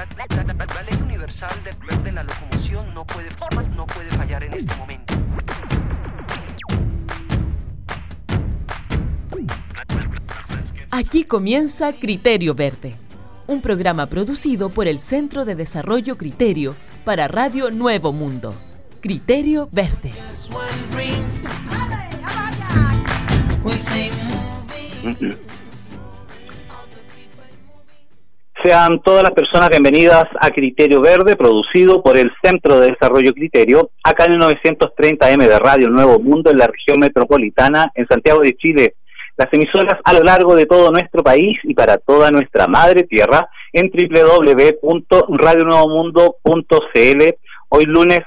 La, ley universal de, la locomoción no puede, no puede fallar en este momento. Aquí comienza Criterio Verde, un programa producido por el Centro de Desarrollo Criterio para Radio Nuevo Mundo. Criterio Verde. Sean todas las personas bienvenidas a Criterio Verde, producido por el Centro de Desarrollo Criterio, acá en el 930M de Radio Nuevo Mundo, en la región metropolitana, en Santiago de Chile. Las emisoras a lo largo de todo nuestro país y para toda nuestra madre tierra en www.radionuevomundo.cl, hoy lunes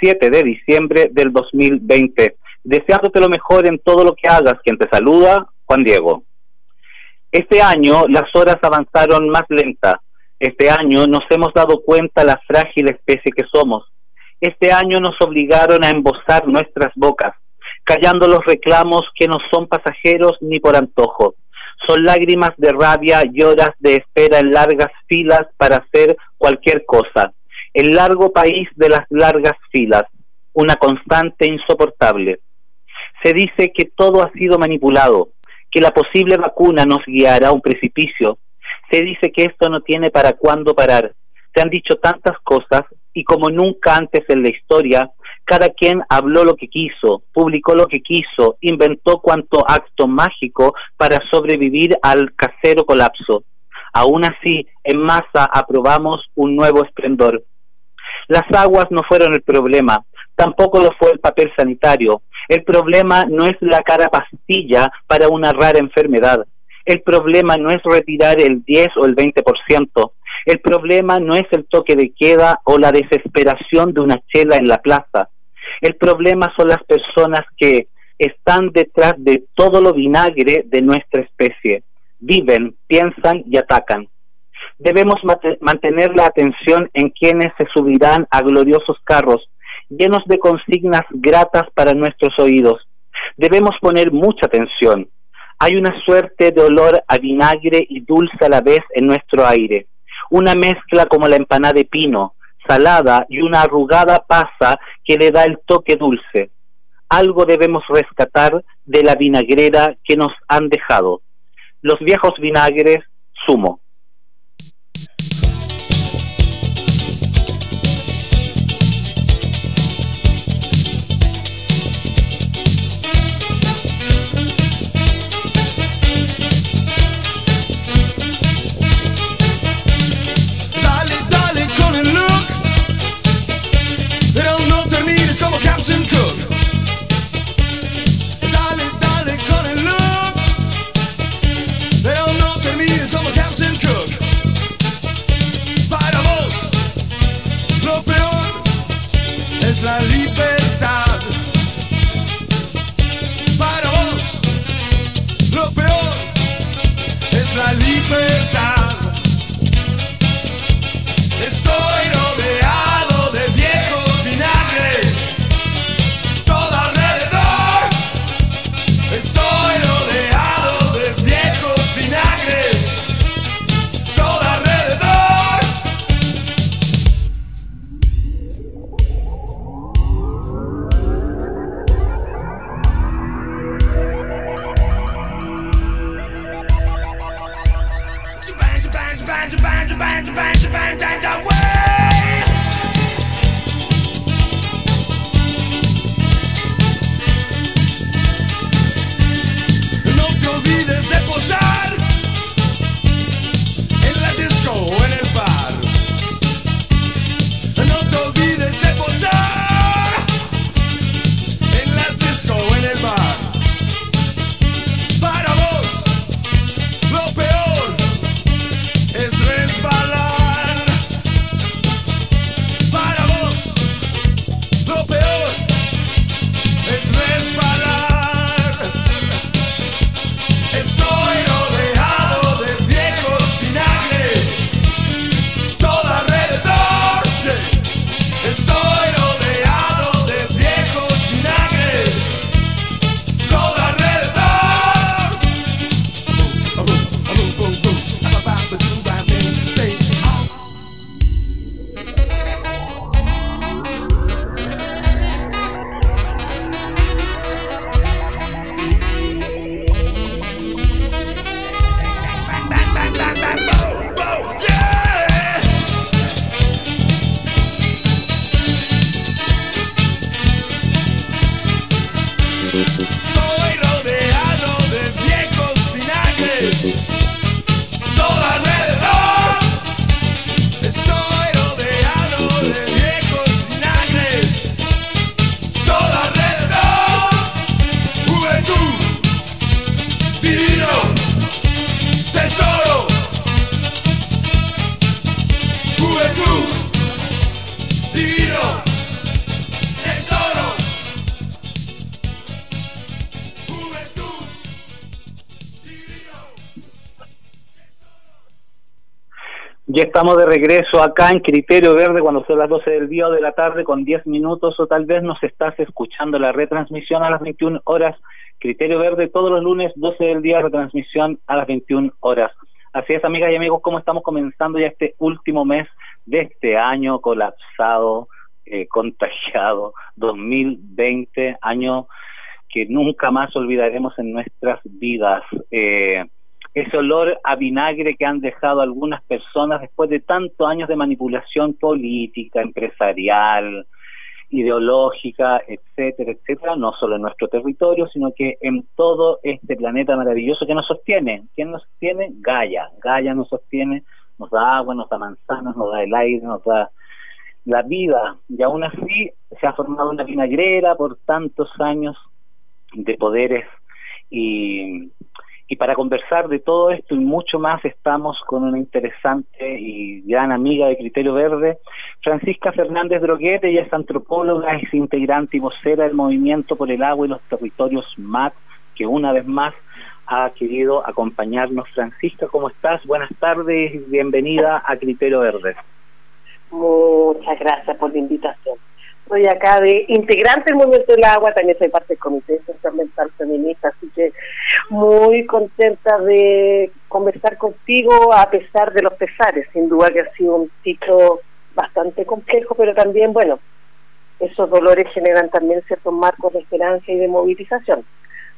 7 de diciembre del 2020. Deseándote lo mejor en todo lo que hagas, quien te saluda, Juan Diego. Este año las horas avanzaron más lenta. Este año nos hemos dado cuenta la frágil especie que somos. Este año nos obligaron a embosar nuestras bocas, callando los reclamos que no son pasajeros ni por antojo. Son lágrimas de rabia y horas de espera en largas filas para hacer cualquier cosa. El largo país de las largas filas, una constante insoportable. Se dice que todo ha sido manipulado, que la posible vacuna nos guiará a un precipicio. Se dice que esto no tiene para cuándo parar. Se han dicho tantas cosas y como nunca antes en la historia, cada quien habló lo que quiso, publicó lo que quiso, inventó cuanto acto mágico para sobrevivir al casero colapso. Aún así, en masa aprobamos un nuevo esplendor. Las aguas no fueron el problema, tampoco lo fue el papel sanitario, el problema no es la cara pastilla para una rara enfermedad. El problema no es retirar el 10 o el 20%. El problema no es el toque de queda o la desesperación de una chela en la plaza. El problema son las personas que están detrás de todo lo vinagre de nuestra especie. Viven, piensan y atacan. Debemos mantener la atención en quienes se subirán a gloriosos carros llenos de consignas gratas para nuestros oídos. Debemos poner mucha atención. Hay una suerte de olor a vinagre y dulce a la vez en nuestro aire, una mezcla como la empanada de pino, salada y una arrugada pasa que le da el toque dulce. Algo debemos rescatar de la vinagrera que nos han dejado. Los viejos vinagres, sumo. la libertad. Para vos, lo peor es la libertad. Estamos de regreso acá en Criterio Verde cuando son las 12 del día o de la tarde con 10 minutos o tal vez nos estás escuchando la retransmisión a las 21 horas. Criterio Verde todos los lunes 12 del día, retransmisión a las 21 horas. Así es, amigas y amigos, como estamos comenzando ya este último mes de este año colapsado, eh, contagiado, 2020, año que nunca más olvidaremos en nuestras vidas. Eh, ese olor a vinagre que han dejado algunas personas después de tantos años de manipulación política, empresarial, ideológica, etcétera, etcétera, no solo en nuestro territorio, sino que en todo este planeta maravilloso que nos sostiene. ¿Quién nos sostiene? Gaia. Gaia nos sostiene, nos da agua, nos da manzanas, nos da el aire, nos da la vida. Y aún así se ha formado una vinagrera por tantos años de poderes y y para conversar de todo esto y mucho más estamos con una interesante y gran amiga de Criterio Verde, Francisca Fernández Droguete, ella es antropóloga, es integrante y vocera del Movimiento por el Agua y los Territorios MAT, que una vez más ha querido acompañarnos. Francisca, ¿cómo estás? Buenas tardes y bienvenida a Criterio Verde. Muchas gracias por la invitación soy acá de integrante del Movimiento del Agua, también soy parte del Comité Social Feminista, así que muy contenta de conversar contigo a pesar de los pesares, sin duda que ha sido un ciclo bastante complejo, pero también, bueno, esos dolores generan también ciertos marcos de esperanza y de movilización.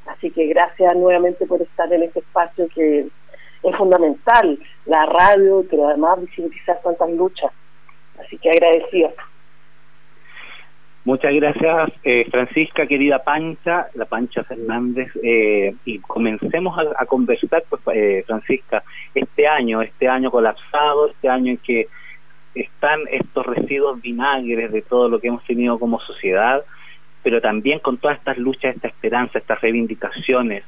Así que gracias nuevamente por estar en este espacio que es fundamental, la radio, pero además visibilizar tantas luchas. Así que agradecido. Muchas gracias, eh, Francisca, querida Pancha, la Pancha Fernández, eh, y comencemos a, conversar, pues, eh, Francisca, este año, este año colapsado, este año en que están estos residuos vinagres de todo lo que hemos tenido como sociedad, pero también con todas estas luchas, esta esperanza, estas reivindicaciones.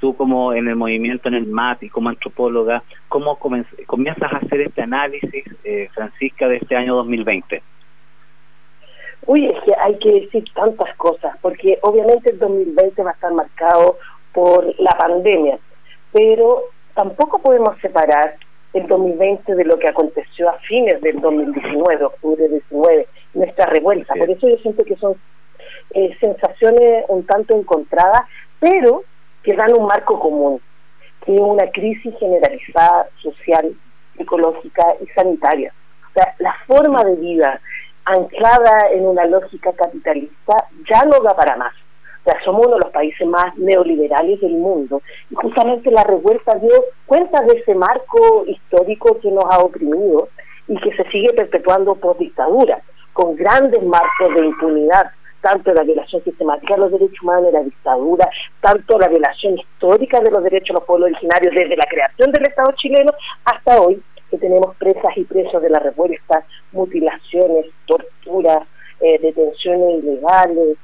Tú como en el movimiento, en el MAT y como antropóloga, ¿cómo comienzas a hacer este análisis, Francisca, de este año 2020? Uy, es que hay que decir tantas cosas, porque obviamente el 2020 va a estar marcado por la pandemia, pero tampoco podemos separar el 2020 de lo que aconteció a fines del 2019, octubre 19, nuestra revuelta. Por eso yo siento que son eh, sensaciones un tanto encontradas, pero que dan un marco común, que es una crisis generalizada, social, ecológica y sanitaria. O sea, la forma de vida, anclada en una lógica capitalista, ya no da para más. O sea, somos uno de los países más neoliberales del mundo. Y justamente la revuelta dio cuenta de ese marco histórico que nos ha oprimido y que se sigue perpetuando por dictadura, con grandes marcos de impunidad, tanto la violación sistemática de los derechos humanos de la dictadura, tanto la violación histórica de los derechos de los pueblos originarios desde la creación del Estado chileno hasta hoy, que tenemos presas y presos de la revuelta, mutilaciones, torturas, eh, detenciones ilegales,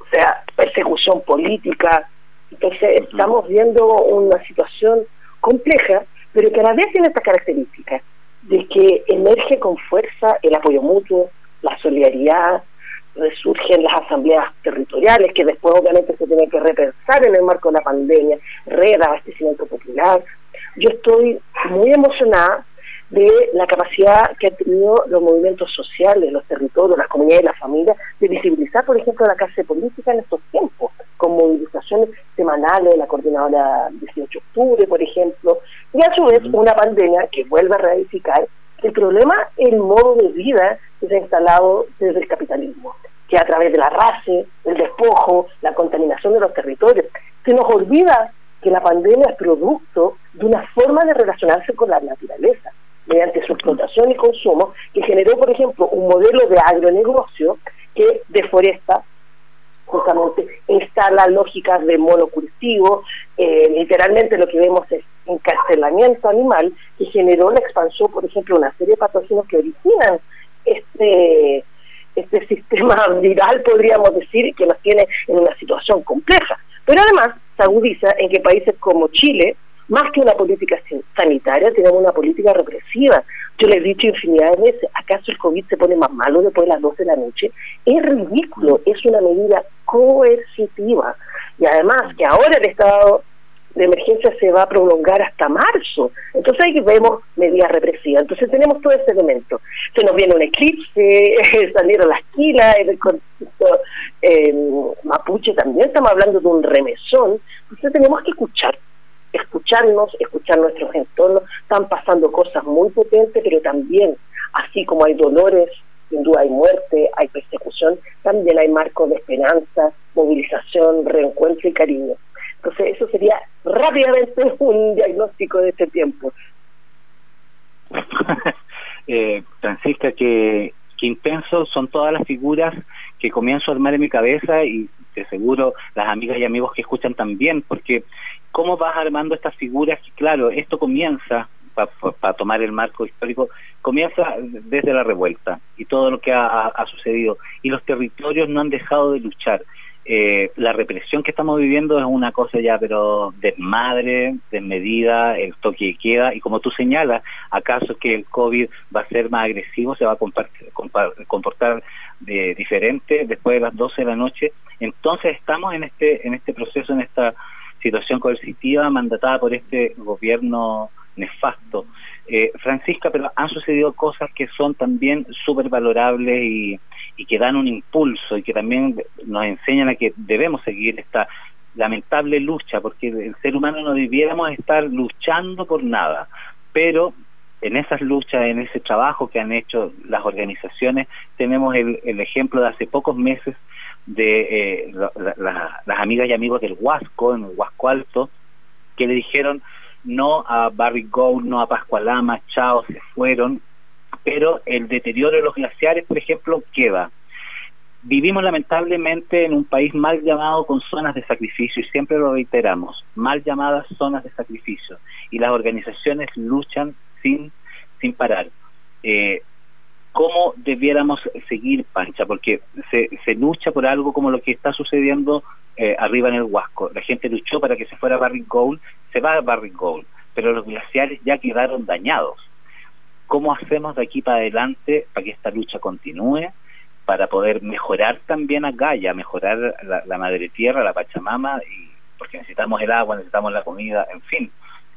o sea, persecución política. Entonces estamos viendo una situación compleja, pero que a la vez tiene esta característica de que emerge con fuerza el apoyo mutuo, la solidaridad, resurgen las asambleas territoriales, que después obviamente se tienen que repensar en el marco de la pandemia, red, abastecimiento popular. Yo estoy muy emocionada de la capacidad que han tenido los movimientos sociales, los territorios, las comunidades las familias de visibilizar, por ejemplo, la clase política en estos tiempos, con movilizaciones semanales, la coordinadora 18 de octubre, por ejemplo, y a su vez una pandemia que vuelve a radificar el problema, el modo de vida que se ha instalado desde el capitalismo, que a través de la raza, el despojo, la contaminación de los territorios, se nos olvida que la pandemia es producto de una forma de relacionarse con la naturaleza mediante su explotación y consumo, que generó, por ejemplo, un modelo de agronegocio que deforesta justamente instala lógicas de monocultivo, eh, literalmente lo que vemos es encarcelamiento animal que generó la expansión, por ejemplo, una serie de patógenos que originan este, este sistema viral, podríamos decir, que nos tiene en una situación compleja. Pero además se en que países como Chile, más que una política sanitaria, tenemos una política represiva. Yo les he dicho infinidad de veces, ¿acaso el COVID se pone más malo después de las 12 de la noche? Es ridículo, es una medida coercitiva. Y además que ahora el Estado de emergencia se va a prolongar hasta marzo. Entonces ahí vemos medidas represivas. Entonces tenemos todo ese elemento. Se nos viene un eclipse, salieron las quilas, en el contexto eh, mapuche también estamos hablando de un remesón. Entonces tenemos que escuchar, escucharnos, escuchar nuestros entornos. Están pasando cosas muy potentes, pero también, así como hay dolores, sin duda hay muerte, hay persecución, también hay marcos de esperanza, movilización, reencuentro y cariño. Entonces eso sería rápidamente un diagnóstico de este tiempo. eh, Francisca, que, que intenso son todas las figuras que comienzo a armar en mi cabeza y de seguro las amigas y amigos que escuchan también, porque cómo vas armando estas figuras, claro, esto comienza para tomar el marco histórico, comienza desde la revuelta y todo lo que ha, sucedido. Y los territorios no han dejado de luchar. Eh, la represión que estamos viviendo es una cosa ya, pero desmadre, desmedida, el toque de queda, y como tú señalas, acaso que el COVID va a ser más agresivo, se va a comportar de, diferente después de las 12 de la noche, entonces estamos en este, en este proceso, en esta situación coercitiva mandatada por este gobierno nefasto. Eh, Francisca, pero han sucedido cosas que son también súper valorables y, que dan un impulso y que también nos enseñan a que debemos seguir esta lamentable lucha, porque el ser humano no debiéramos estar luchando por nada, pero en esas luchas, en ese trabajo que han hecho las organizaciones, tenemos el, ejemplo de hace pocos meses de eh, las amigas y amigos del Huasco, en el Huasco Alto, que le dijeron no a Barry Gould, no a Pascualama, Chao, se fueron, pero el deterioro de los glaciares, por ejemplo, queda. Vivimos lamentablemente en un país mal llamado con zonas de sacrificio y siempre lo reiteramos, mal llamadas zonas de sacrificio y las organizaciones luchan sin, sin parar. Eh, ¿Cómo debiéramos seguir, Pancha? Porque se, se lucha por algo como lo que está sucediendo eh, arriba en el Huasco. La gente luchó para que se fuera Barry Gold, se va a Barry Gold, pero los glaciares ya quedaron dañados. ¿Cómo hacemos de aquí para adelante para que esta lucha continúe? Para poder mejorar también a Gaia, mejorar la, madre tierra, la Pachamama, y, porque necesitamos el agua, necesitamos la comida, en fin.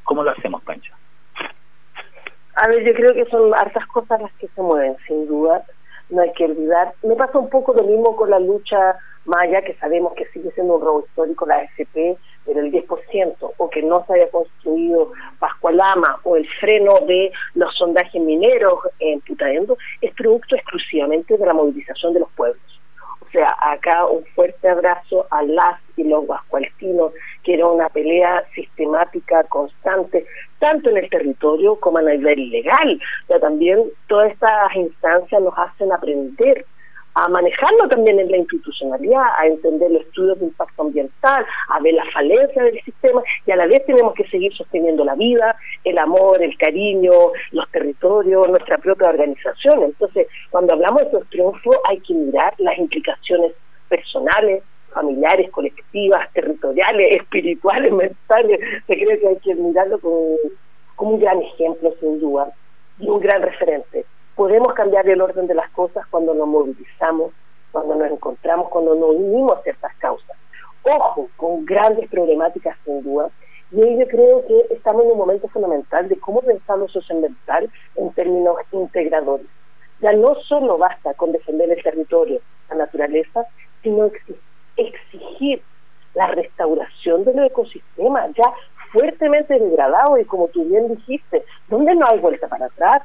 ¿Cómo lo hacemos, Pancha? A ver, yo creo que son hartas cosas las que se mueven, sin duda. No hay que olvidar. Me pasa un poco lo mismo con la lucha Maya, que sabemos que sigue siendo un robo histórico la AFP, pero el 10%, o que no se haya construido Pascualama, o el freno de los sondajes mineros en Putaendo, es producto exclusivamente de la movilización de los pueblos. Sea, acá un fuerte abrazo a las y los guascualtinos, que era una pelea sistemática, constante, tanto en el territorio como a nivel ilegal. O sea, también todas estas instancias nos hacen aprender a manejarlo también en la institucionalidad, a entender los estudios de impacto ambiental, a ver la falencia del sistema y a la vez tenemos que seguir sosteniendo la vida, el amor, el cariño, los territorios, nuestra propia organización. Entonces, cuando hablamos de estos triunfos hay que mirar las implicaciones personales, familiares, colectivas, territoriales, espirituales, mentales. Se cree que hay que mirarlo como, como un gran ejemplo, sin duda, y un gran referente podemos cambiar el orden de las cosas cuando nos movilizamos, cuando nos encontramos, cuando nos unimos a ciertas causas. Ojo, con grandes problemáticas sin duda, y ahí yo creo que estamos en un momento fundamental de cómo pensar lo socioambiental en términos integradores. Ya no solo basta con defender el territorio, la naturaleza, sino exigir la restauración de los ecosistemas ya fuertemente degradados y como tú bien dijiste, donde no hay vuelta para atrás,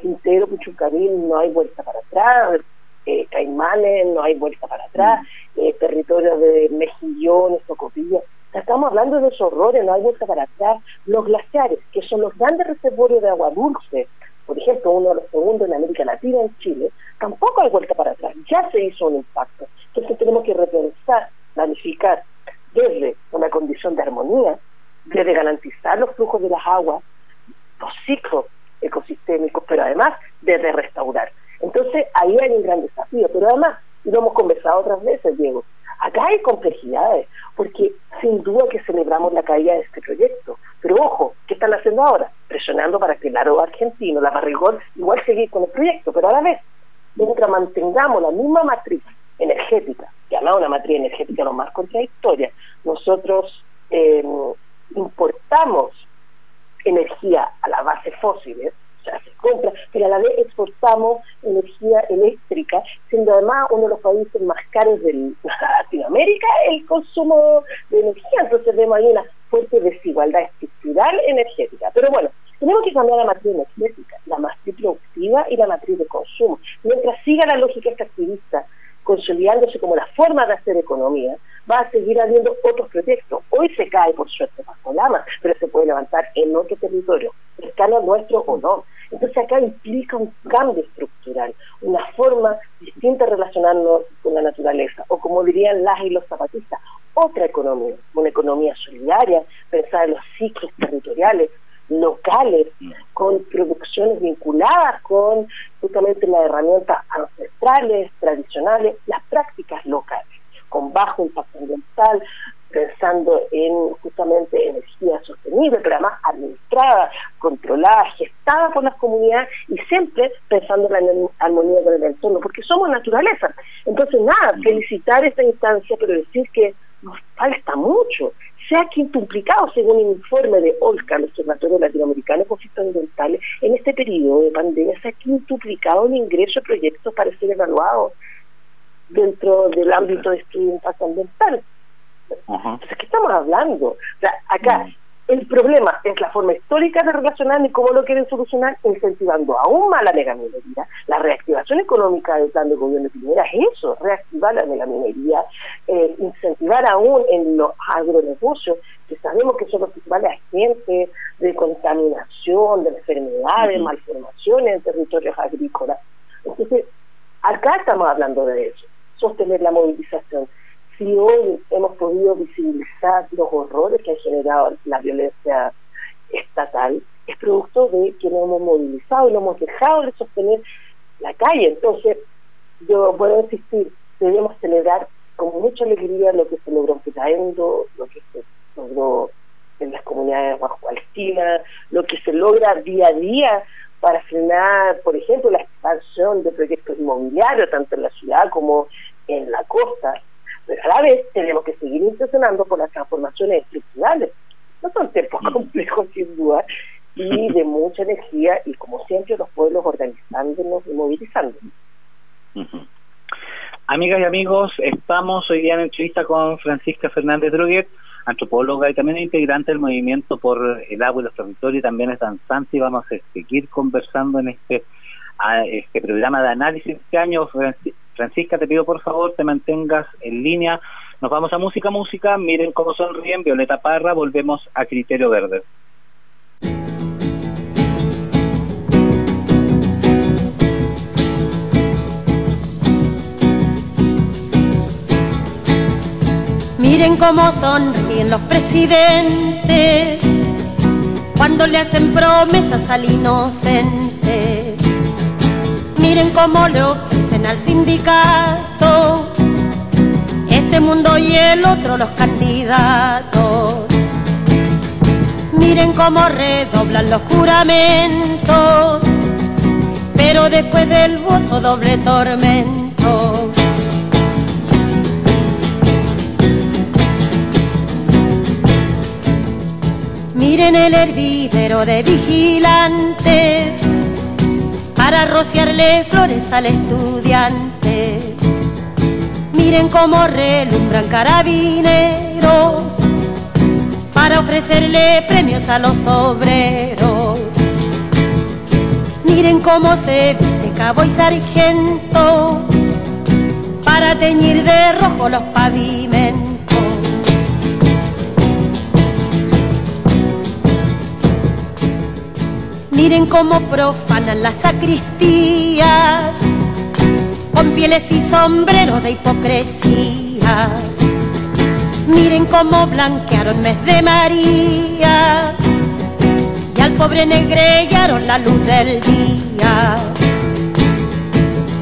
Quintero, Puchucarín, no hay vuelta para atrás, eh, Caimanes, no hay vuelta para atrás, mm. eh, territorios de Mejillones, Tocopilla. Estamos hablando de esos horrores, no hay vuelta para atrás. Los glaciares, que son los grandes reservorios de agua dulce, por ejemplo, uno de los segundos en América Latina, en Chile, tampoco hay vuelta para atrás. Ya se hizo un impacto. Entonces tenemos que repensar, planificar desde una condición de armonía, desde garantizar los flujos de las aguas, los ciclos ecosistémicos, pero además de restaurar. Entonces ahí hay un gran desafío, pero además, y lo hemos conversado otras veces, Diego, acá hay complejidades, porque sin duda que celebramos la caída de este proyecto, pero ojo, ¿qué están haciendo ahora? Presionando para que el aro argentino, la barrigón, igual seguir con el proyecto, pero a la vez, mientras mantengamos la misma matriz energética, llamada una matriz energética lo más contradictoria, nosotros eh, importamos energía a la base fósiles, o sea, se compra, pero a la vez exportamos energía eléctrica, siendo además uno de los países más caros de Latinoamérica el consumo de energía. Entonces vemos ahí una fuerte desigualdad estructural energética. Pero bueno, tenemos que cambiar la matriz energética, la matriz productiva y la matriz de consumo. Mientras siga la lógica extractivista consolidándose como la forma de hacer economía, va a seguir habiendo otros proyectos. Hoy se cae, por suerte, bajo lama, pero se puede levantar en otro territorio, cercano nuestro o no. Entonces acá implica un cambio estructural, una forma distinta de relacionarnos con la naturaleza, o como dirían las y los zapatistas, otra economía, una economía solidaria, pensar en los ciclos territoriales, locales, con producciones vinculadas con justamente las herramientas ancestrales, tradicionales, las prácticas locales, con bajo impacto ambiental, pensando en justamente energía sostenible, pero además administrada, controlada, gestada por las comunidades y siempre pensando en la armonía con el entorno, porque somos naturaleza. Entonces, nada, felicitar esta instancia, pero decir que nos falta mucho se ha quintuplicado, según un informe de OLCA, el Observatorio Latinoamericano de Conflictos Ambientales, en este periodo de pandemia se ha quintuplicado el ingreso de proyectos para ser evaluados dentro del ámbito de estudio de impacto ambiental. Entonces, ¿qué estamos hablando? O sea, acá el problema es la forma histórica de relacionar y cómo lo quieren solucionar, incentivando aún más la megaminería. La reactivación económica del plan de gobierno de Piñera es eso, reactivar la megaminería, eh, incentivar aún en los agronegocios, que sabemos que son los principales agentes de contaminación, de enfermedades, malformaciones en territorios agrícolas. Entonces, acá estamos hablando de eso, sostener la movilización si hoy hemos podido visibilizar los horrores que ha generado la violencia estatal, es producto de que nos hemos movilizado y no hemos dejado de sostener la calle. Entonces, yo puedo insistir, debemos celebrar con mucha alegría lo que se logró en Pitaendo, lo que se logró en las comunidades bajo Palestina, lo que se logra día a día para frenar, por ejemplo, la expansión de proyectos inmobiliarios, tanto en la ciudad como en la costa pero a la vez tenemos que seguir intencionando por las transformaciones estructurales. No son tiempos mm. complejos sin duda y de mucha energía y como siempre los pueblos organizándonos y movilizándonos. Amigas y amigos, estamos hoy día en entrevista con Francisca Fernández Droguet, antropóloga y también integrante del movimiento por el agua y los territorios, y también es danzante y vamos a seguir conversando en este, este programa de análisis este año. Francisca, te pido por favor te mantengas en línea. Nos vamos a música, música. Miren cómo sonríen. Violeta Parra, volvemos a Criterio Verde. Miren cómo sonríen los presidentes cuando le hacen promesas al inocente. Miren cómo le al sindicato, este mundo y el otro los candidatos. Miren cómo redoblan los juramentos, pero después del voto doble tormento. Miren el hervidero de vigilantes para rociarle flores al estudiante. Miren cómo relumbran carabineros para ofrecerle premios a los obreros. Miren cómo se viste cabo y sargento para teñir de rojo los pavimentos. Miren cómo profanan la sacristía con pieles y sombreros de hipocresía. Miren cómo blanquearon mes de María y al pobre negrellaron la luz del día.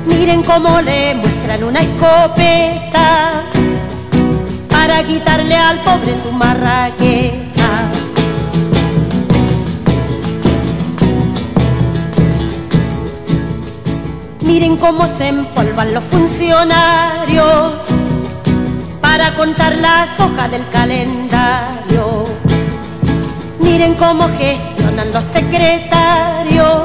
Miren cómo le muestran una escopeta para quitarle al pobre su marraqueta. Miren cómo se empolvan los funcionarios para contar las hojas del calendario. Miren cómo gestionan los secretarios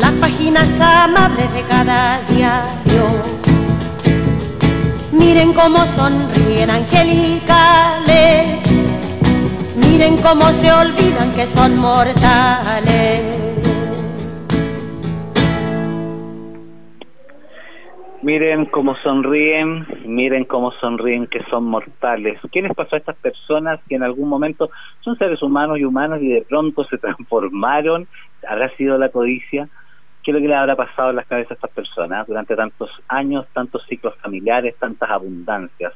las páginas amables de cada diario. Miren cómo sonríen angelicales, miren cómo se olvidan que son mortales. Miren cómo sonríen, miren cómo sonríen que son mortales. ¿Qué les pasó a estas personas que en algún momento son seres humanos y humanos y de pronto se transformaron? ¿Habrá sido la codicia? ¿Qué es lo que le habrá pasado en las cabezas a estas personas durante tantos años, tantos ciclos familiares, tantas abundancias?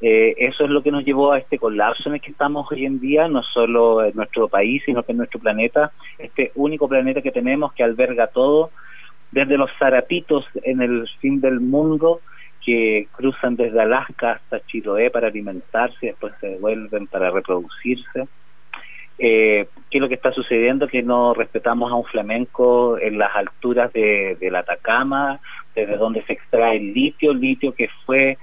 Eh, eso es lo que nos llevó a este colapso en el que estamos hoy en día, no solo en nuestro país, sino que en nuestro planeta, este único planeta que tenemos que alberga todo desde los zarapitos en el fin del mundo que cruzan desde Alaska hasta Chiloé para alimentarse y después se vuelven para reproducirse. Eh, ¿Qué es lo que está sucediendo? Que no respetamos a un flamenco en las alturas de, del Atacama, desde donde se extrae el litio, el litio que fue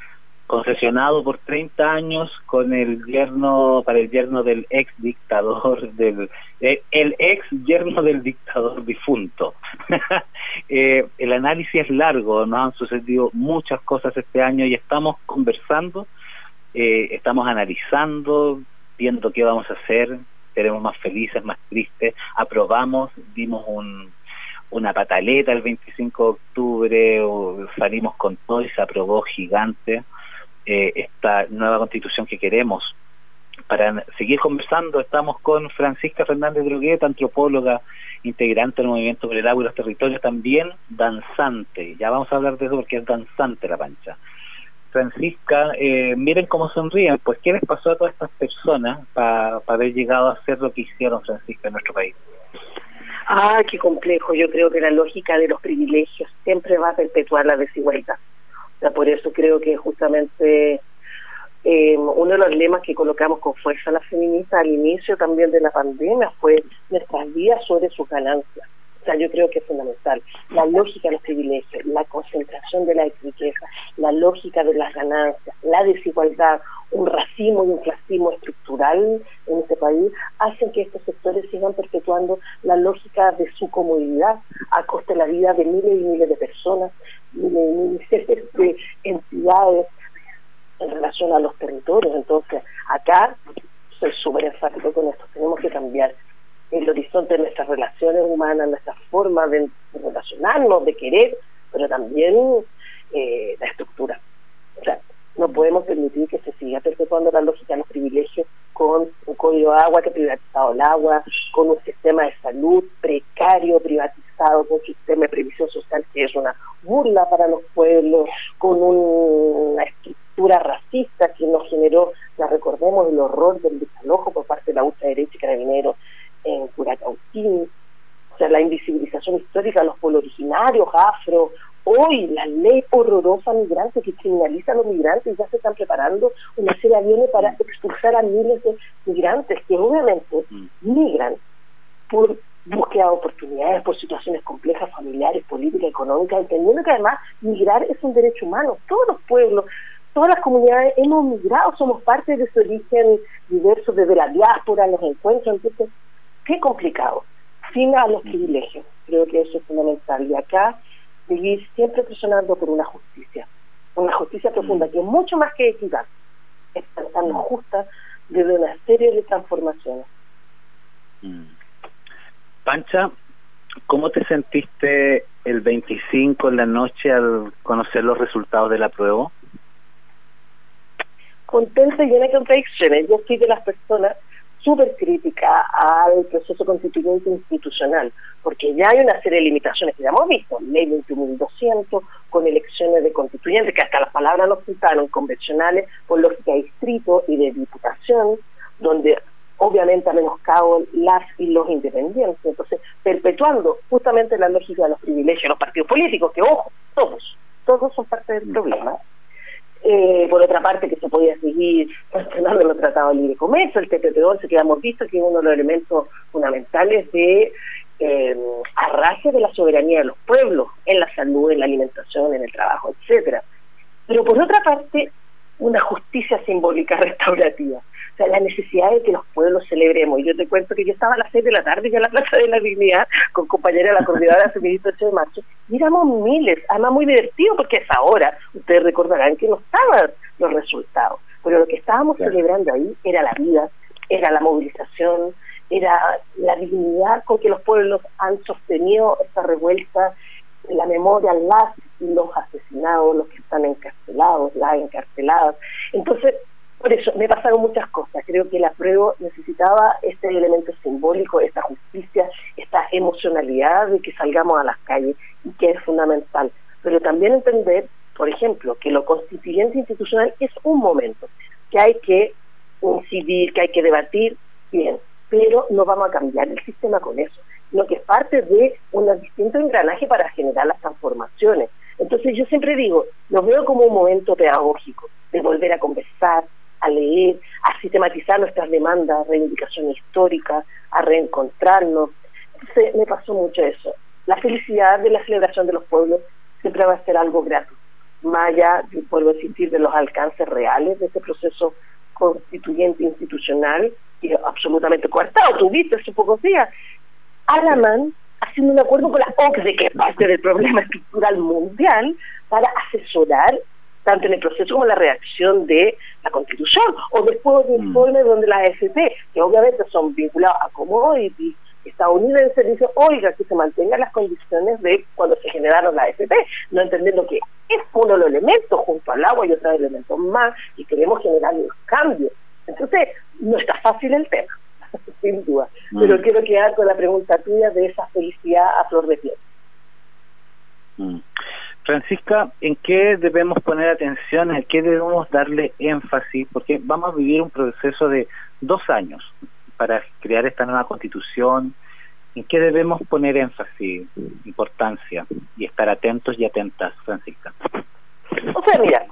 concesionado por 30 años con el yerno para el yerno del ex dictador del eh, el ex yerno del dictador difunto. Eh, el análisis es largo nos han sucedido muchas cosas este año y estamos conversando eh, estamos analizando viendo qué vamos a hacer seremos más felices más tristes. Aprobamos dimos un una pataleta el 25 de octubre salimos con todo y se aprobó gigante eh, esta nueva constitución que queremos. Para seguir conversando, estamos con Francisca Fernández Drogueta, antropóloga, integrante del Movimiento por el Agua y los Territorios, también danzante. Ya vamos a hablar de eso porque es danzante la pancha. Francisca, eh, miren cómo sonríen, pues ¿qué les pasó a todas estas personas para haber llegado a hacer lo que hicieron, Francisca, en nuestro país? Ah, qué complejo. Yo creo que la lógica de los privilegios siempre va a perpetuar la desigualdad por eso creo que justamente eh, uno de los lemas que colocamos con fuerza la feminista al inicio también de la pandemia fue nuestras vidas sobre sus ganancias. O sea, yo creo que es fundamental. La lógica de los privilegios, la concentración de la riqueza, la lógica de las ganancias, la desigualdad, un racismo y un clasismo estructural en este país, hacen que estos sectores sigan perpetuando la lógica de su comodidad a costa de la vida de miles y miles de personas, de entidades en relación a los territorios. Entonces, acá soy súper enfático con esto, tenemos que cambiar el horizonte de nuestras relaciones humanas, nuestra forma de, relacionarnos, de querer, pero también eh, la estructura. O sea, no podemos permitir que se siga perpetuando la lógica de los privilegios con un código de agua que ha privatizado el agua, con un sistema de salud precario, privatizado, con un sistema de previsión social que es una burla para los pueblos, con una estructura racista que nos generó, ya recordemos, el horror del desalojo por parte de la ultraderecha y carabineros en Curacautín, o sea, la invisibilización histórica de los pueblos originarios, afro, hoy la ley horrorosa migrante que criminaliza a los migrantes, ya se están preparando una serie de aviones para expulsar a miles de migrantes que obviamente mm. migran por búsqueda de oportunidades, por situaciones complejas, familiares, políticas, económicas, entendiendo que además migrar es un derecho humano. Todos los pueblos, todas las comunidades hemos migrado, somos parte de ese origen diverso, desde la diáspora, los encuentros, entonces qué complicado. Fin a los privilegios, creo que eso es fundamental. Y acá vivir siempre presionando por una justicia, una justicia profunda, mm. que es mucho más que equidad, es pensarnos mm. justa desde una serie de transformaciones. Mm. Pancha, ¿cómo te sentiste el 25 en la noche al conocer los resultados de la prueba? Contenta y llena de contradicciones. Yo soy de las personas súper crítica al proceso constituyente institucional, porque ya hay una serie de limitaciones que ya hemos visto, ley 21.200, con elecciones de constituyentes, que hasta las palabras nos quitaron, convencionales, por lógica de distrito y de diputación, donde obviamente ha menoscabo las y los independientes, entonces perpetuando justamente la lógica de los privilegios de los partidos políticos, que ojo, todos, todos son parte del problema, eh, por otra parte, que se podía seguir cuestionando los tratados de libre comercio, el TPP-11, que hemos visto que es uno de los elementos fundamentales de eh, arrastre de la soberanía de los pueblos en la salud, en la alimentación, en el trabajo, etcétera. Pero por otra parte, una justicia simbólica restaurativa. O sea, la necesidad de que los pueblos celebremos. Y yo te cuento que yo estaba a las 6 de la tarde ya en la Plaza de la Dignidad con compañera de la coordinadora feminista 8 de marzo. Y éramos miles, además muy divertido porque es ahora, ustedes recordarán que no estaban los resultados. Pero lo que estábamos celebrando ahí era la vida, era la movilización, era la dignidad con que los pueblos han sostenido esta revuelta, la memoria, las y los asesinados, los que están encarcelados, las encarceladas. Entonces, por eso me pasaron muchas cosas. Creo que la prueba necesitaba este elemento simbólico, esta justicia, esta emocionalidad de que salgamos a las calles y que es fundamental. Pero también entender, por ejemplo, que lo constituyente institucional es un momento, que hay que incidir, que hay que debatir, bien, pero no vamos a cambiar el sistema con eso, parte de un distinto engranaje para generar las transformaciones. Entonces yo siempre digo, lo veo como un momento pedagógico, de volver a conversar, a leer, a sistematizar nuestras demandas, reivindicaciones históricas, a reencontrarnos. Entonces me pasó mucho eso. La felicidad de la celebración de los pueblos siempre va a ser algo grato, más allá, vuelvo a insistir, de los alcances reales de este proceso constituyente institucional y absolutamente coartado. Tuviste hace pocos días Alaman haciendo un acuerdo con la OCDE, que es parte del problema estructural mundial, para asesorar tanto en el proceso como en la reacción de la Constitución, o después de mm. informes donde la AFP, que obviamente son vinculados a commodities estadounidenses, dice, oiga, que se mantengan las condiciones de cuando se generaron la AFP, no entendiendo que es uno de los elementos junto al agua y otros elementos más, y queremos generar un cambio. Entonces, no está fácil el tema, sin duda. Mm. Pero quiero quedar con la pregunta tuya de esa felicidad a flor de piel. Mm. Francisca, ¿en qué debemos poner atención? ¿En qué debemos darle énfasis? Porque vamos a vivir un proceso de dos años para crear esta nueva constitución. ¿En qué debemos poner énfasis, importancia y estar atentos y atentas, Francisca? O sea, mira,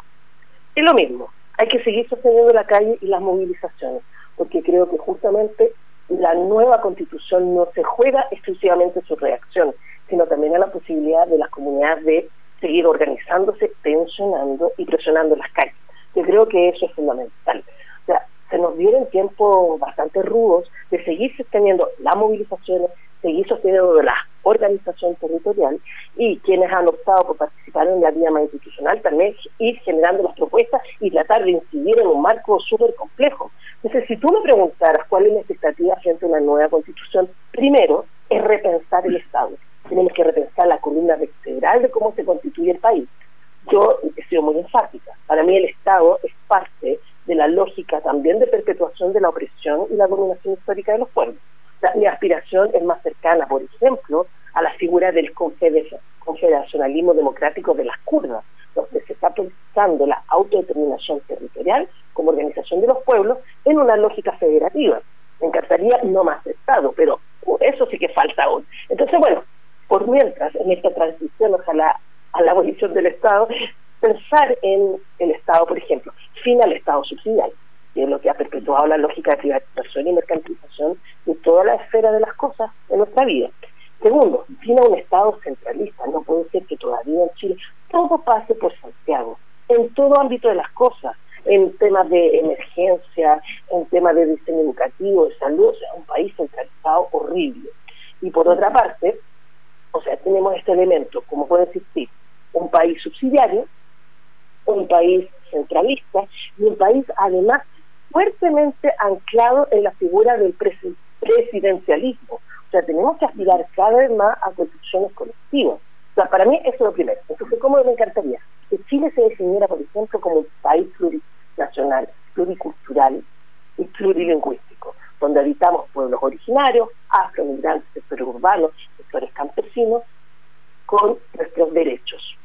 es lo mismo. Hay que seguir sosteniendo la calle y las movilizaciones, porque creo que justamente la nueva constitución no se juega exclusivamente su reacción, sino también a la posibilidad de las comunidades de seguir organizándose, tensionando y presionando las calles. Yo creo que eso es fundamental. O sea, se nos dieron tiempos bastante rudos de seguir sosteniendo las movilizaciones, seguir sosteniendo la organización territorial y quienes han optado por participar en la vía más institucional también ir generando las propuestas y tratar de incidir en un marco súper complejo. Entonces, si tú me preguntaras cuál es la expectativa frente a una nueva constitución, primero es repensar el Estado tenemos que repensar la columna vertebral de cómo se constituye el país. Yo he sido muy enfática. Para mí el Estado es parte de la lógica también de perpetuación de la opresión y la dominación histórica de los pueblos. Mi aspiración es más cercana, por ejemplo, a la figura del confederacionalismo democrático de las kurdas, donde se está pensando la autodeterminación territorial como organización de los pueblos en una lógica federativa. Me encantaría no más Estado, pero eso sí que falta aún. Entonces, bueno, por mientras, en esta transición, ojalá, a la abolición del Estado, pensar en el Estado, por ejemplo, fin al Estado subsidiario, que es lo que ha perpetuado la lógica de privatización y mercantilización de toda la esfera de las cosas en nuestra vida. Segundo, fin a un Estado centralista. No puede ser que todavía en Chile todo pase por Santiago, en todo ámbito de las cosas, en temas de emergencia, en temas de diseño educativo, de salud, o sea, un país centralizado horrible. Y por otra parte, o sea, tenemos este elemento, como puede existir, un país subsidiario, un país centralista y un país además fuertemente anclado en la figura del presidencialismo. O sea, tenemos que aspirar cada vez más a construcciones colectivas. O sea, para mí eso es lo primero. Entonces, ¿cómo me encantaría? Que Chile se definiera, por ejemplo, como un país plurinacional, pluricultural y plurilingüístico, donde habitamos pueblos originarios, afro-migrantes, sectores urbanos, campesinos con nuestros derechos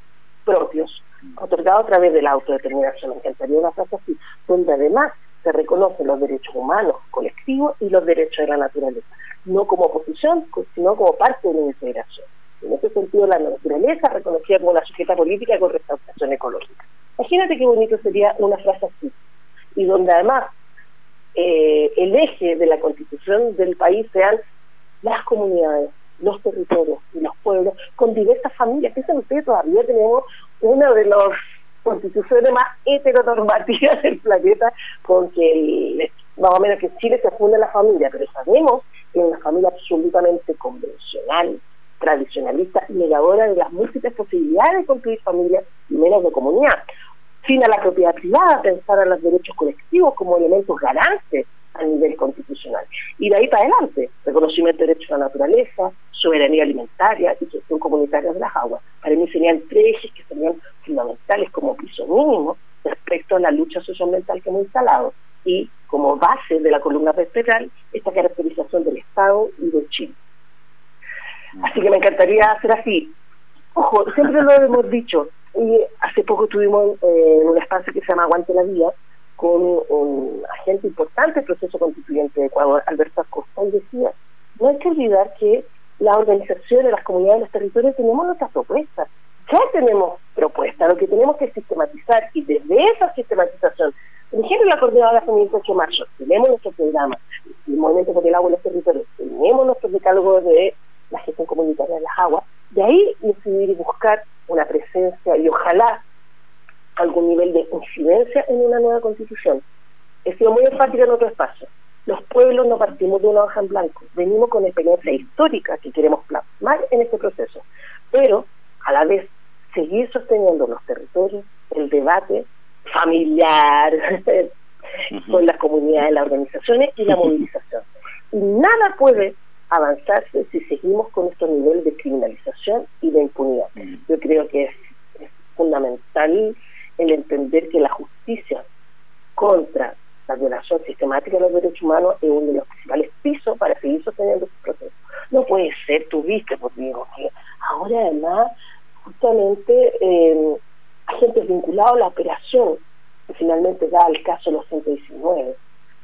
propios, otorgados a través de la autodeterminación. Me encantaría una frase así, donde además se reconocen los derechos humanos colectivos y los derechos de la naturaleza, no como oposición, sino como parte de la integración. En ese sentido, la naturaleza reconocida como una sujeta política con restauración ecológica. Imagínate qué bonito sería una frase así, y donde además eh, el eje de la constitución del país sean las comunidades, los territorios y los pueblos con diversas familias. Fíjense ustedes, todavía tenemos una de las constituciones más heteronormativas del planeta, con que más o menos que Chile se funda la familia, pero sabemos que es una familia absolutamente convencional, tradicionalista, negadora de las múltiples posibilidades de construir familia y menos de comunidad. Fin a la propiedad privada, pensar en los derechos colectivos como elementos garantes a nivel constitucional. Y de ahí para adelante, reconocimiento de derechos a la naturaleza, soberanía alimentaria y gestión comunitaria de las aguas. Para mí serían tres ejes que serían fundamentales como piso mínimo respecto a la lucha socioambiental que hemos instalado y como base de la columna vertebral esta caracterización del Estado y del Chile. Así que me encantaría hacer así. Ojo, siempre lo hemos dicho, y hace poco estuvimos eh, en un espacio que se llama Aguante la Vida con un agente importante del proceso constituyente de Ecuador, Alberto Acosta, decía, no hay que olvidar que las organizaciones, las comunidades, los territorios tenemos nuestras propuestas. Ya tenemos propuestas, lo que tenemos que sistematizar y desde esa sistematización, por ejemplo, la coordinadora feminista 8 de marzo, tenemos nuestro programa, el Movimiento por el Agua y los Territorios, tenemos nuestro decálogo de la gestión comunitaria de las aguas, de ahí incidir y buscar una presencia y ojalá algún nivel de incidencia en una nueva constitución. He sido muy enfática en otro espacio. Los pueblos no partimos de una hoja en blanco, venimos con experiencia histórica que queremos plasmar en este proceso, pero a la vez seguir sosteniendo los territorios, el debate familiar con las comunidades, las organizaciones y la movilización. Y nada puede avanzarse si seguimos con estos niveles de criminalización y de impunidad. Mm. Yo creo que es, fundamental el entender que la justicia contra la violación sistemática de los derechos humanos es uno de los principales pisos para seguir sosteniendo este proceso. No puede ser, tú viste, pues digo, que ahora además justamente eh, agentes vinculados a la operación que finalmente da el caso de los 119,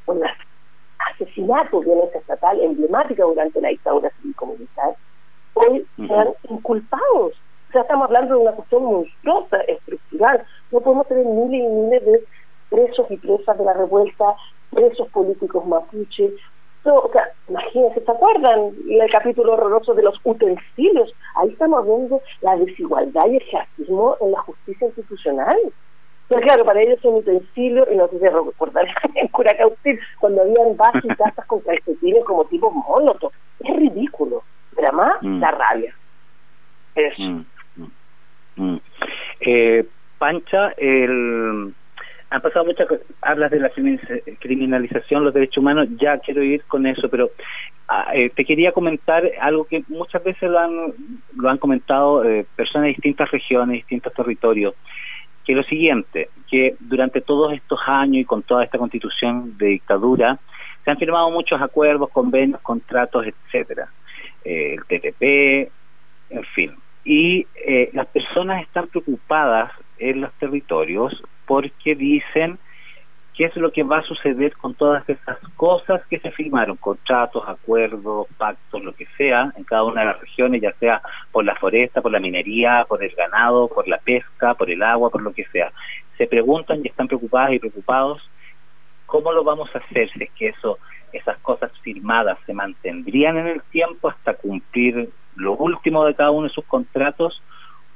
con las asesinatos de violencia estatal emblemática durante la dictadura civil-comunitaria, hoy sean inculpados. O sea, estamos hablando de una cuestión monstruosa, estructural. No podemos tener miles y miles de presos y presas de la revuelta, presos políticos mapuche. o sea, imagínense, ¿se acuerdan el capítulo horroroso de los utensilios? Ahí estamos viendo la desigualdad y el racismo en la justicia institucional. Pero claro, para ellos es un utensilio, y no sé si recordar en Curacautín, cuando habían vasos y tazas con calcetines como tipo monótono. Es ridículo, pero además mm. da rabia. Eso. Mm, mm, eh, Pancha, el, han pasado muchas hablas de la criminalización, los derechos humanos, ya quiero ir con eso, pero ah, eh, te quería comentar algo que muchas veces lo han, lo han comentado eh, personas de distintas regiones, distintos territorios, que lo siguiente, que durante todos estos años y con toda esta constitución de dictadura, se han firmado muchos acuerdos, convenios, contratos, etcétera, eh, el TTP, en fin. Y eh, las personas están preocupadas en los territorios porque dicen qué es lo que va a suceder con todas esas cosas que se firmaron, contratos, acuerdos, pactos, lo que sea, en cada una de las regiones, ya sea por la foresta, por la minería, por el ganado, por la pesca, por el agua, por lo que sea. Se preguntan y están preocupadas y preocupados cómo lo vamos a hacer si es que eso, esas cosas firmadas se mantendrían en el tiempo hasta cumplir lo último de cada uno de sus contratos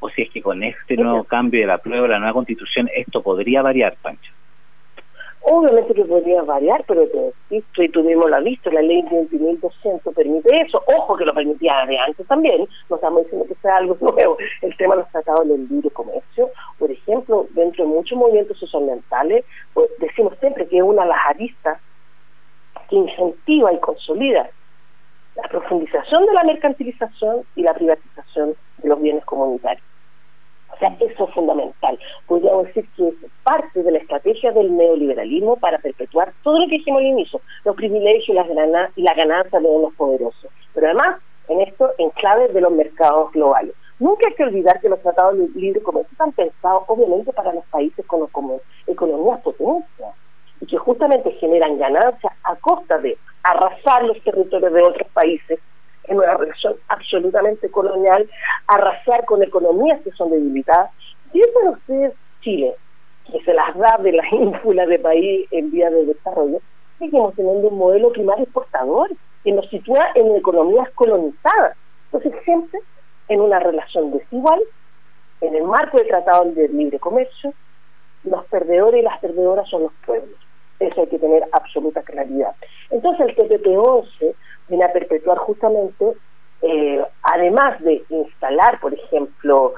o si es que con este nuevo cambio de la prueba, la nueva constitución, esto podría variar, Pancho. Obviamente que podría variar, pero te insisto, y lo has visto, la ley 20.200 permite eso. Ojo que lo permitía de antes también, no estamos diciendo que sea algo nuevo. El tema de los tratados del libre comercio, por ejemplo, dentro de muchos movimientos socioambientales, pues decimos siempre que es una de las aristas que incentiva y consolida la profundización de la mercantilización y la privatización de los bienes comunitarios sea, eso es fundamental. Podríamos decir que es parte de la estrategia del neoliberalismo para perpetuar todo lo que dijimos al inicio, los privilegios y, la ganancia de los poderosos. Pero además, en esto, en clave de los mercados globales. Nunca hay que olvidar que los tratados de libre comercio están pensados, obviamente, para los países con, como economías potencias y que justamente generan ganancias a costa de arrasar los territorios de otros países en una relación absolutamente colonial, arrasar con economías que son debilitadas. Piensen ustedes Chile, que se las da de la ínfula de país en vía de desarrollo, seguimos teniendo un modelo primario exportador que nos sitúa en economías colonizadas. Entonces, siempre en una relación desigual, en el marco del Tratado de Libre Comercio, los perdedores y las perdedoras son los pueblos. Eso hay que tener absoluta claridad. Entonces el TPP-11 viene a perpetuar justamente, eh, además de instalar, por ejemplo,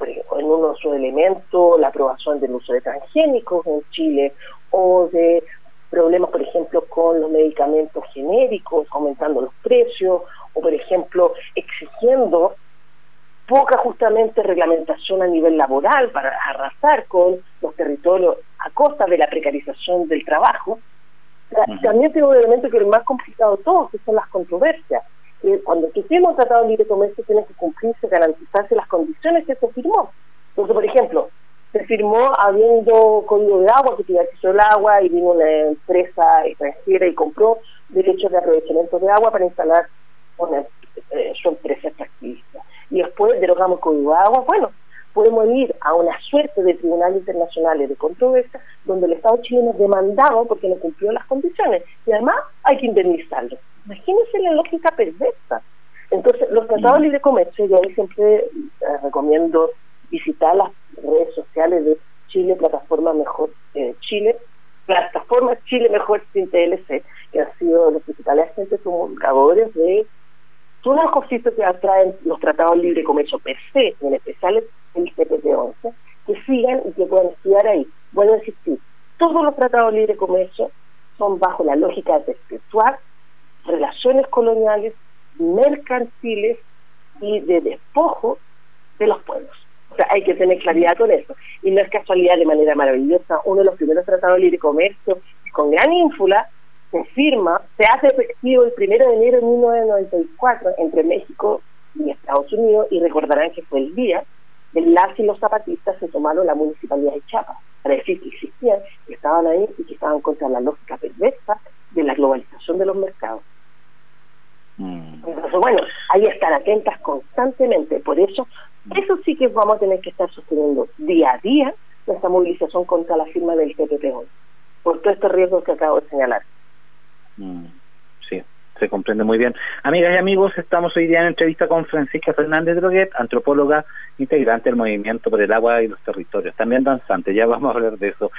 en uno de sus elementos la aprobación del uso de transgénicos en Chile o de problemas, por ejemplo, con los medicamentos genéricos, aumentando los precios, o por ejemplo, exigiendo poca justamente reglamentación a nivel laboral para arrasar con los territorios a costa de la precarización del trabajo. También tengo un elemento que es el más complicado de todos, que son las controversias. cuando tú tienes un tratado de libre comercio, tienes que cumplirse, garantizarse las condiciones que se firmó. Entonces, por ejemplo, se firmó habiendo código de agua, que privatizó el agua y vino una empresa extranjera y compró derechos de aprovechamiento de agua para instalar una, eh, su empresa extractivista. Y después derogamos código de agua, bueno, podemos ir a una suerte de tribunales internacionales de controversia donde el Estado chileno demandaba porque no cumplió las condiciones y además hay que indemnizarlo. Imagínense la lógica perversa. Entonces, los tratados de libre comercio, yo ahí siempre eh, recomiendo visitar las redes sociales de Chile, Plataforma Mejor eh, Chile, Plataforma Chile Mejor sin TLC, que han sido los principales agentes comunicadores de todos los conflictos que atraen los tratados de libre comercio per se, en especial el TPP-11, que sigan y que puedan estudiar ahí. Bueno, insistir, todos los tratados de libre comercio son bajo la lógica de perpetuar relaciones coloniales, mercantiles y de despojo de los pueblos hay que tener claridad con eso. Y no es casualidad de manera maravillosa. Uno de los primeros tratados de libre comercio con gran ínfula se firma, se hace efectivo el primero de enero de 1994 entre México y Estados Unidos y recordarán que fue el día que las y los zapatistas se tomaron la municipalidad de Chiapas para decir que existían, que estaban ahí y que estaban contra la lógica perversa de la globalización de los mercados. Mm. Entonces, bueno, ahí están atentas constantemente. Por eso eso sí que vamos a tener que estar sosteniendo día a día nuestra movilización contra la firma del TPP hoy, por todos estos riesgos que acabo de señalar. Mm, sí, se comprende muy bien. Amigas y amigos, estamos hoy día en entrevista con Francisca Fernández Droguet, antropóloga integrante del Movimiento por el Agua y los Territorios, también danzante, ya vamos a hablar de eso.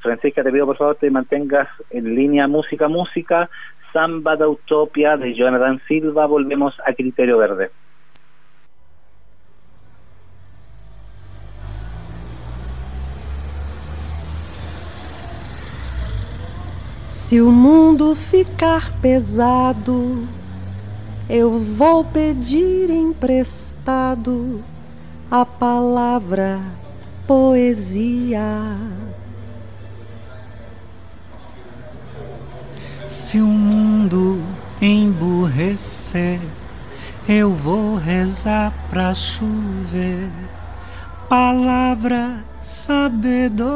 Francisca, te pido por favor te mantengas en línea música, música, Samba de Utopia de Jonathan Silva, volvemos a Criterio Verde. Se o mundo ficar pesado, eu vou pedir emprestado a palavra poesia. Se o mundo emburrecer, eu vou rezar pra chover. Palavra, sabedoria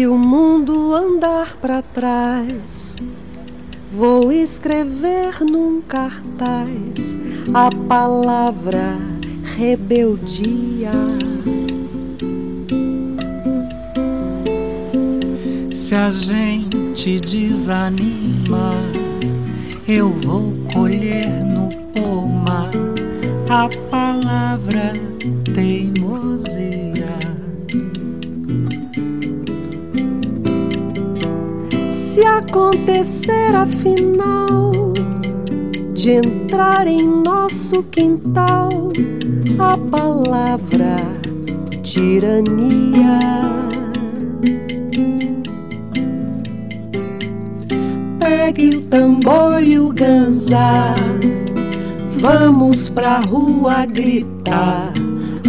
Se o mundo andar para trás, vou escrever num cartaz a palavra rebeldia. Se a gente desanima, eu vou colher no pomar a palavra teimosia. Se acontecer afinal de entrar em nosso quintal a palavra tirania. Pegue o tambor e o ganzá, vamos pra rua gritar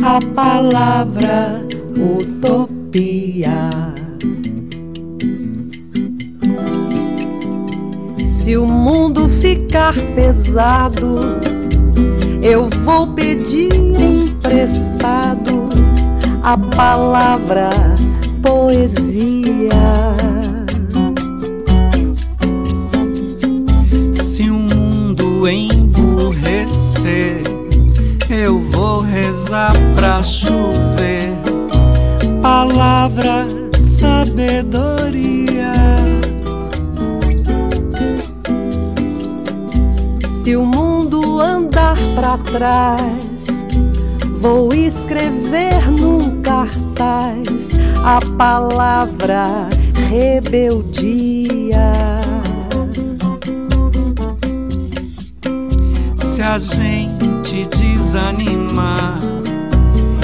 a palavra utopia. Se o mundo ficar pesado, eu vou pedir emprestado a palavra poesia. Se o mundo emburrecer, eu vou rezar pra chover. Palavra, sabedoria. Se o mundo andar para trás, Vou escrever num cartaz a palavra rebeldia. Se a gente desanimar,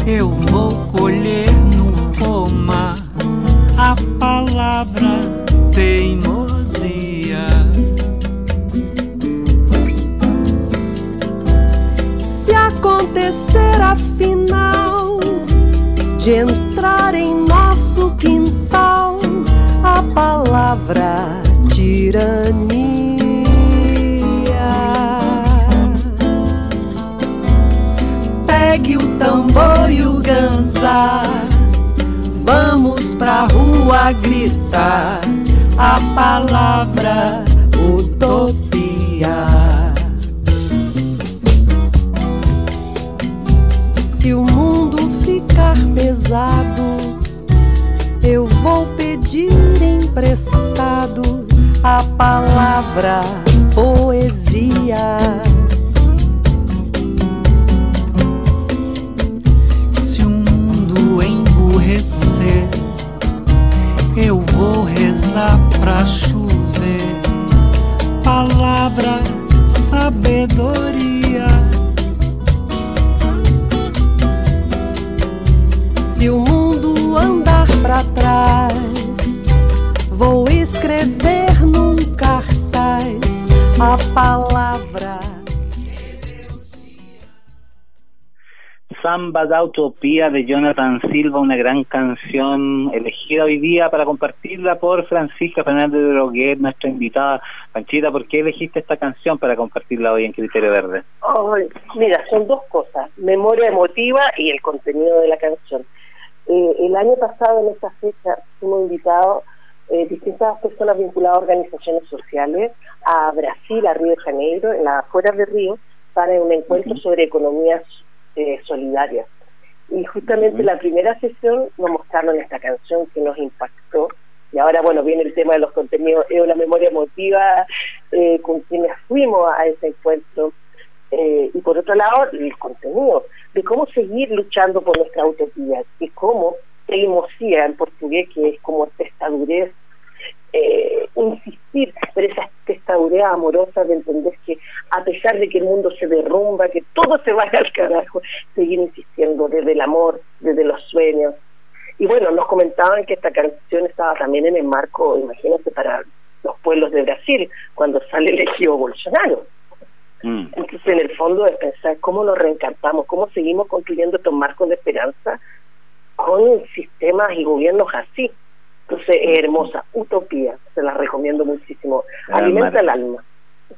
eu vou colher no pomar a palavra teimosia. Acontecer afinal de entrar em nosso quintal a palavra tirania. Pegue o tambor e o ganzá, vamos pra rua gritar a palavra ficar pesado, eu vou pedir emprestado a palavra poesia. Se o mundo emburrecer, eu vou rezar pra chover. Palavra, sabedoria. Pra trás, vou escrever num cartaz a palavra. Samba da Utopía de Jonathan Silva, una gran canción elegida hoy día para compartirla por Francisca Fernández de Droguet, nuestra invitada. Panchita, ¿por qué elegiste esta canción para compartirla hoy en Criterio Verde? Mira, son dos cosas, memoria emotiva y el contenido de la canción. Eh, el año pasado, en esta fecha, fuimos invitados eh, distintas personas vinculadas a organizaciones sociales a Brasil, a Río de Janeiro, en las afueras de Río, para un encuentro sobre economías eh, solidarias. Y justamente la primera sesión nos mostraron esta canción que nos impactó. Y ahora, bueno, viene el tema de los contenidos, es una memoria emotiva con quienes fuimos a ese encuentro. Eh, y por otro lado, el contenido, de cómo seguir luchando por nuestra utopía, y cómo teimosia en portugués, que es como testadurez, eh, insistir, pero esa testadurez amorosa de entender que a pesar de que el mundo se derrumba, que todo se vaya al carajo, seguir insistiendo desde el amor, desde los sueños. Y bueno, nos comentaban que esta canción estaba también en el marco, imagínate, para los pueblos de Brasil, cuando sale elegido Bolsonaro. Mm. Entonces, en el fondo, es pensar cómo nos reencantamos, cómo seguimos construyendo estos marcos de esperanza con sistemas y gobiernos así. Entonces, es hermosa, utopía, se la recomiendo muchísimo. Alimenta el alma.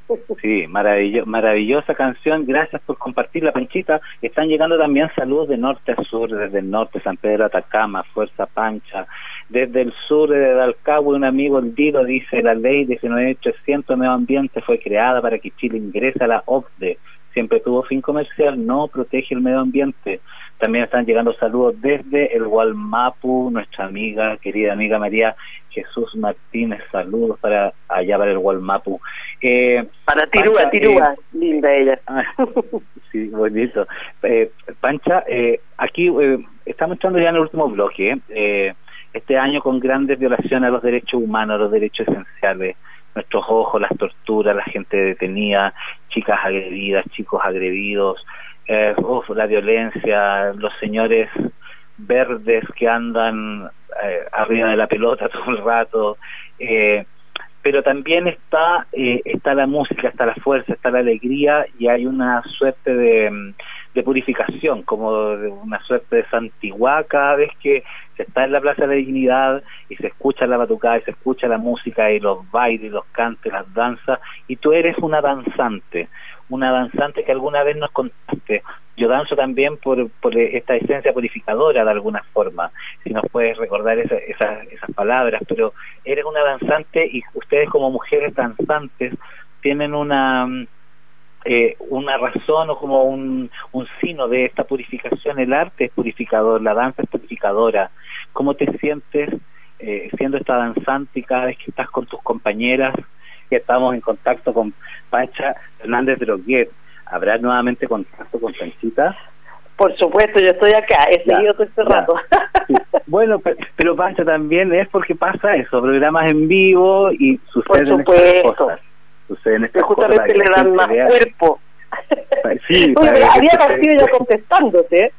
Sí, maravillo- maravillosa canción. Gracias por compartirla, Panchita. Están llegando también saludos de norte a sur, desde el norte, San Pedro Atacama, Fuerza Pancha. Desde el sur de Dalcahue, un amigo, el Dilo, dice, la ley 19300 de medio ambiente fue creada para que Chile ingrese a la OCDE. Siempre tuvo fin comercial, no protege el medio ambiente. También están llegando saludos desde el Gualmapu, nuestra amiga, querida amiga María Jesús Martínez, saludos para allá para el Gualmapu. Eh, Para Tirúa, Pancha, Tirúa, linda ella. Ah, sí, bonito. Eh, Pancha, eh, aquí eh, estamos entrando ya en el último bloque. ¿eh? Eh, este año con grandes violaciones a los derechos humanos, a los derechos esenciales. Nuestros ojos, las torturas, la gente detenida, chicas agredidas, chicos agredidos, eh, la violencia, los señores verdes que andan eh, arriba de la pelota todo el rato. Eh, pero también está eh, está la música, está la fuerza, está la alegría y hay una suerte de, mm, de purificación, como de una suerte de santiguá cada vez que se está en la Plaza de la Dignidad y se escucha la batucada y se escucha la música y los bailes, los cantes, las danzas y tú eres una danzante, una danzante que alguna vez nos contaste. Yo danzo también por, por esta esencia purificadora de alguna forma, si nos puedes recordar esa- esa- esas palabras, pero eres una danzante y ustedes como mujeres danzantes tienen una eh, una razón o como un, un sino de esta purificación. El arte es purificador, la danza es purificadora. ¿Cómo te sientes eh, siendo esta danzante y cada vez que estás con tus compañeras? Que estamos en contacto con Pancha Hernández Droguet. ¿Habrá nuevamente contacto con Panchita? Por supuesto, yo estoy acá, he seguido todo este rato. Bueno, pero, Pancha también es porque pasa eso, programas en vivo y suceden Por estas cosas. Suceden estas justamente le dan más cuerpo. Sí, había partido ya contestándote,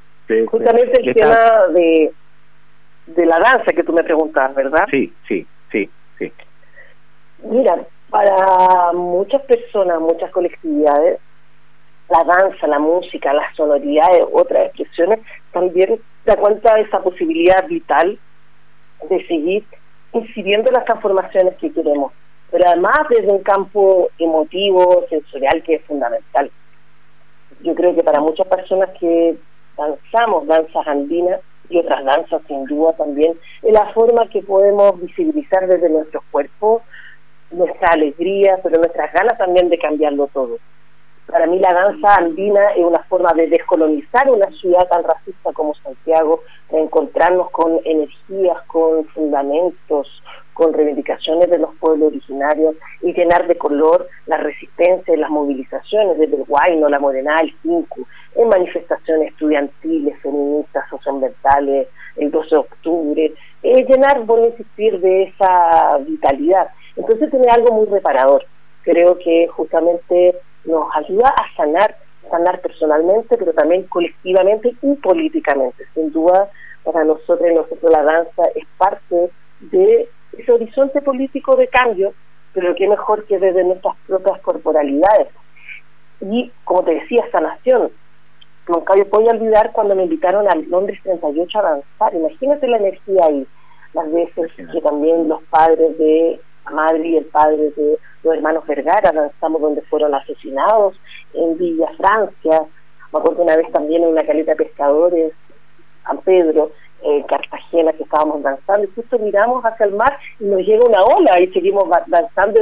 justamente el tema de, de la danza que tú me preguntabas, ¿verdad? Sí, sí, sí, sí. Mira, para muchas personas, muchas colectividades, la danza, la música, las sonoridades, otras expresiones, también da cuenta de esa posibilidad vital de seguir incidiendo en las transformaciones que queremos, pero además desde un campo emotivo, sensorial, que es fundamental. Yo creo que para muchas personas que danzamos danzas andinas y otras danzas sin duda también, es la forma que podemos visibilizar desde nuestros cuerpos nuestra alegría, pero nuestras ganas también de cambiarlo todo. Para mí la danza andina es una forma de descolonizar una ciudad tan racista como Santiago, de encontrarnos con energías, con fundamentos, con reivindicaciones de los pueblos originarios y llenar de color la resistencia y las movilizaciones desde el Guayno, la Morena, el Cinco, en manifestaciones estudiantiles, feministas, socioambientales, el 12 de octubre, es llenar, por insistir, de esa vitalidad. Entonces tiene algo muy reparador. Creo que justamente nos ayuda a sanar, sanar personalmente, pero también colectivamente y políticamente. Sin duda, para nosotros nosotros la danza es parte de ese horizonte político de cambio, pero qué mejor que desde nuestras propias corporalidades. Y, como te decía, sanación. Nunca yo puedo olvidar cuando me invitaron al Londres 38 a danzar. Imagínate la energía ahí. Las veces que también los padres de la madre y el padre de los hermanos Vergara, danzamos donde fueron asesinados, en Villa Francia, me acuerdo una vez también en una caleta de pescadores, San Pedro, en Cartagena, que estábamos danzando, y justo miramos hacia el mar y nos llega una ola y seguimos danzando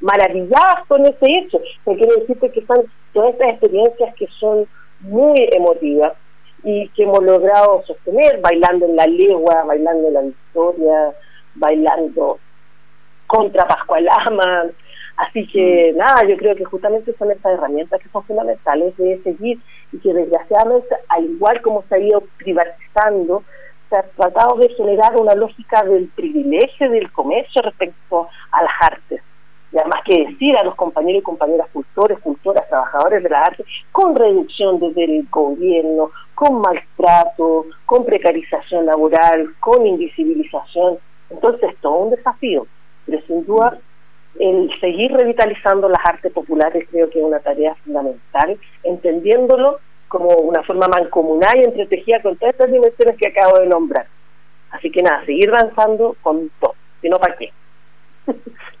maravillados con ese hecho. Me quiero decirte que son todas estas experiencias que son muy emotivas y que hemos logrado sostener, bailando en la legua, bailando en la victoria, bailando contra Pascualama. Así que mm. nada, yo creo que justamente son estas herramientas que son fundamentales de seguir y que desgraciadamente, al igual como se ha ido privatizando, se ha tratado de generar una lógica del privilegio del comercio respecto a las artes. Y además que decir a los compañeros y compañeras cultores, cultoras, trabajadores de la arte, con reducción desde el gobierno, con maltrato, con precarización laboral, con invisibilización. Entonces, todo un desafío pero sin duda el seguir revitalizando las artes populares creo que es una tarea fundamental, entendiéndolo como una forma mancomunal y entretejida con todas estas dimensiones que acabo de nombrar. Así que nada, seguir avanzando con todo, si no para qué.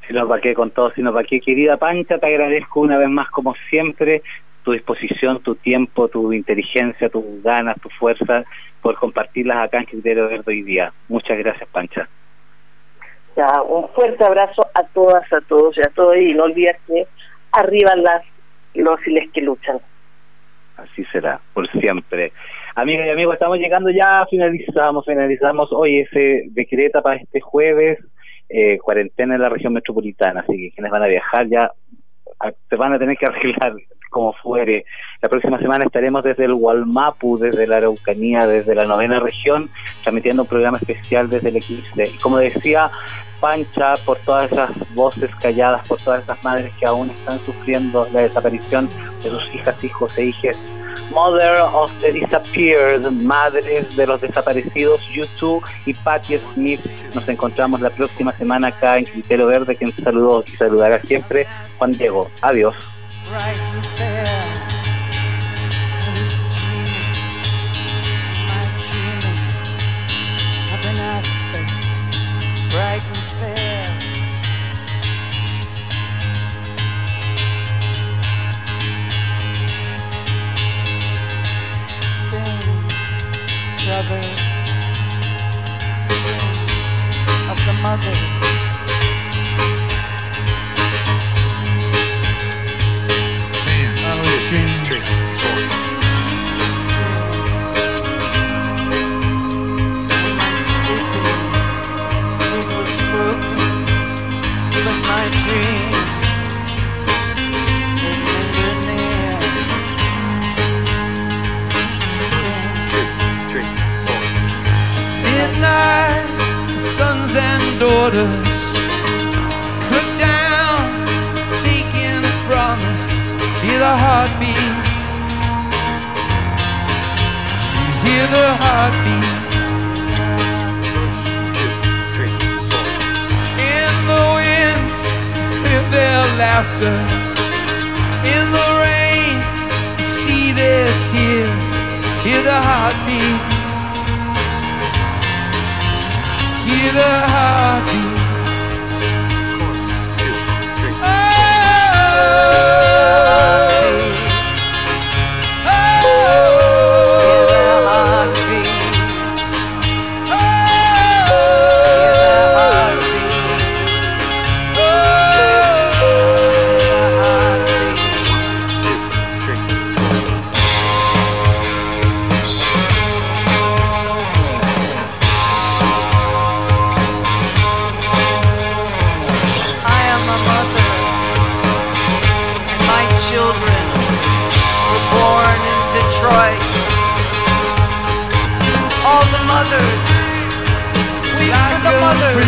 si no para qué con todo, si no para qué. Querida Pancha, te agradezco una vez más como siempre tu disposición, tu tiempo, tu inteligencia, tus ganas, tu fuerza por compartirlas acá en Criterio Verde hoy día. Muchas gracias, Pancha un fuerte abrazo a todas, a todos y a todos y no olvides que arriba las los y les que luchan. Así será, por siempre. Amigas y amigos, estamos llegando ya, finalizamos, finalizamos hoy ese decreta para este jueves, eh, cuarentena en la región metropolitana, así que quienes van a viajar ya se van a tener que arreglar como fuere. La próxima semana estaremos desde el Gualmapu, desde la Araucanía, desde la novena región, transmitiendo un programa especial desde el Eclipse. Y como decía, Pancha por todas esas voces calladas, por todas esas madres que aún están sufriendo la desaparición de sus hijas, hijos e hijas. Mother of the Disappeared, Madres de los Desaparecidos, YouTube y Patti Smith. Nos encontramos la próxima semana acá en Criterio Verde, quien saludó y saludará siempre Juan Diego. Adiós. Right and fair.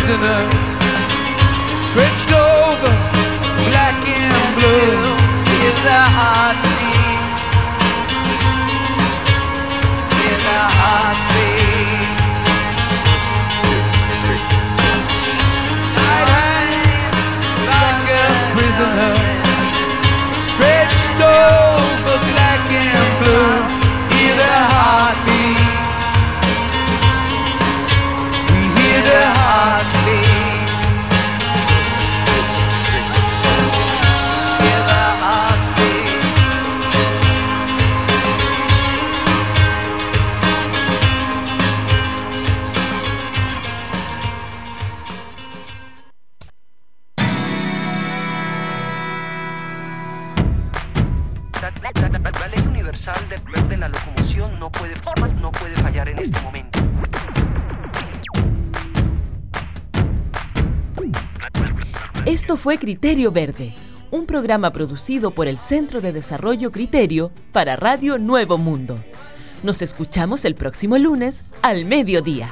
prisoner stretched over black and blue. is the heart. Esto fue Criterio Verde, un programa producido por el Centro de Desarrollo Criterio para Radio Nuevo Mundo. Nos escuchamos el próximo lunes al mediodía.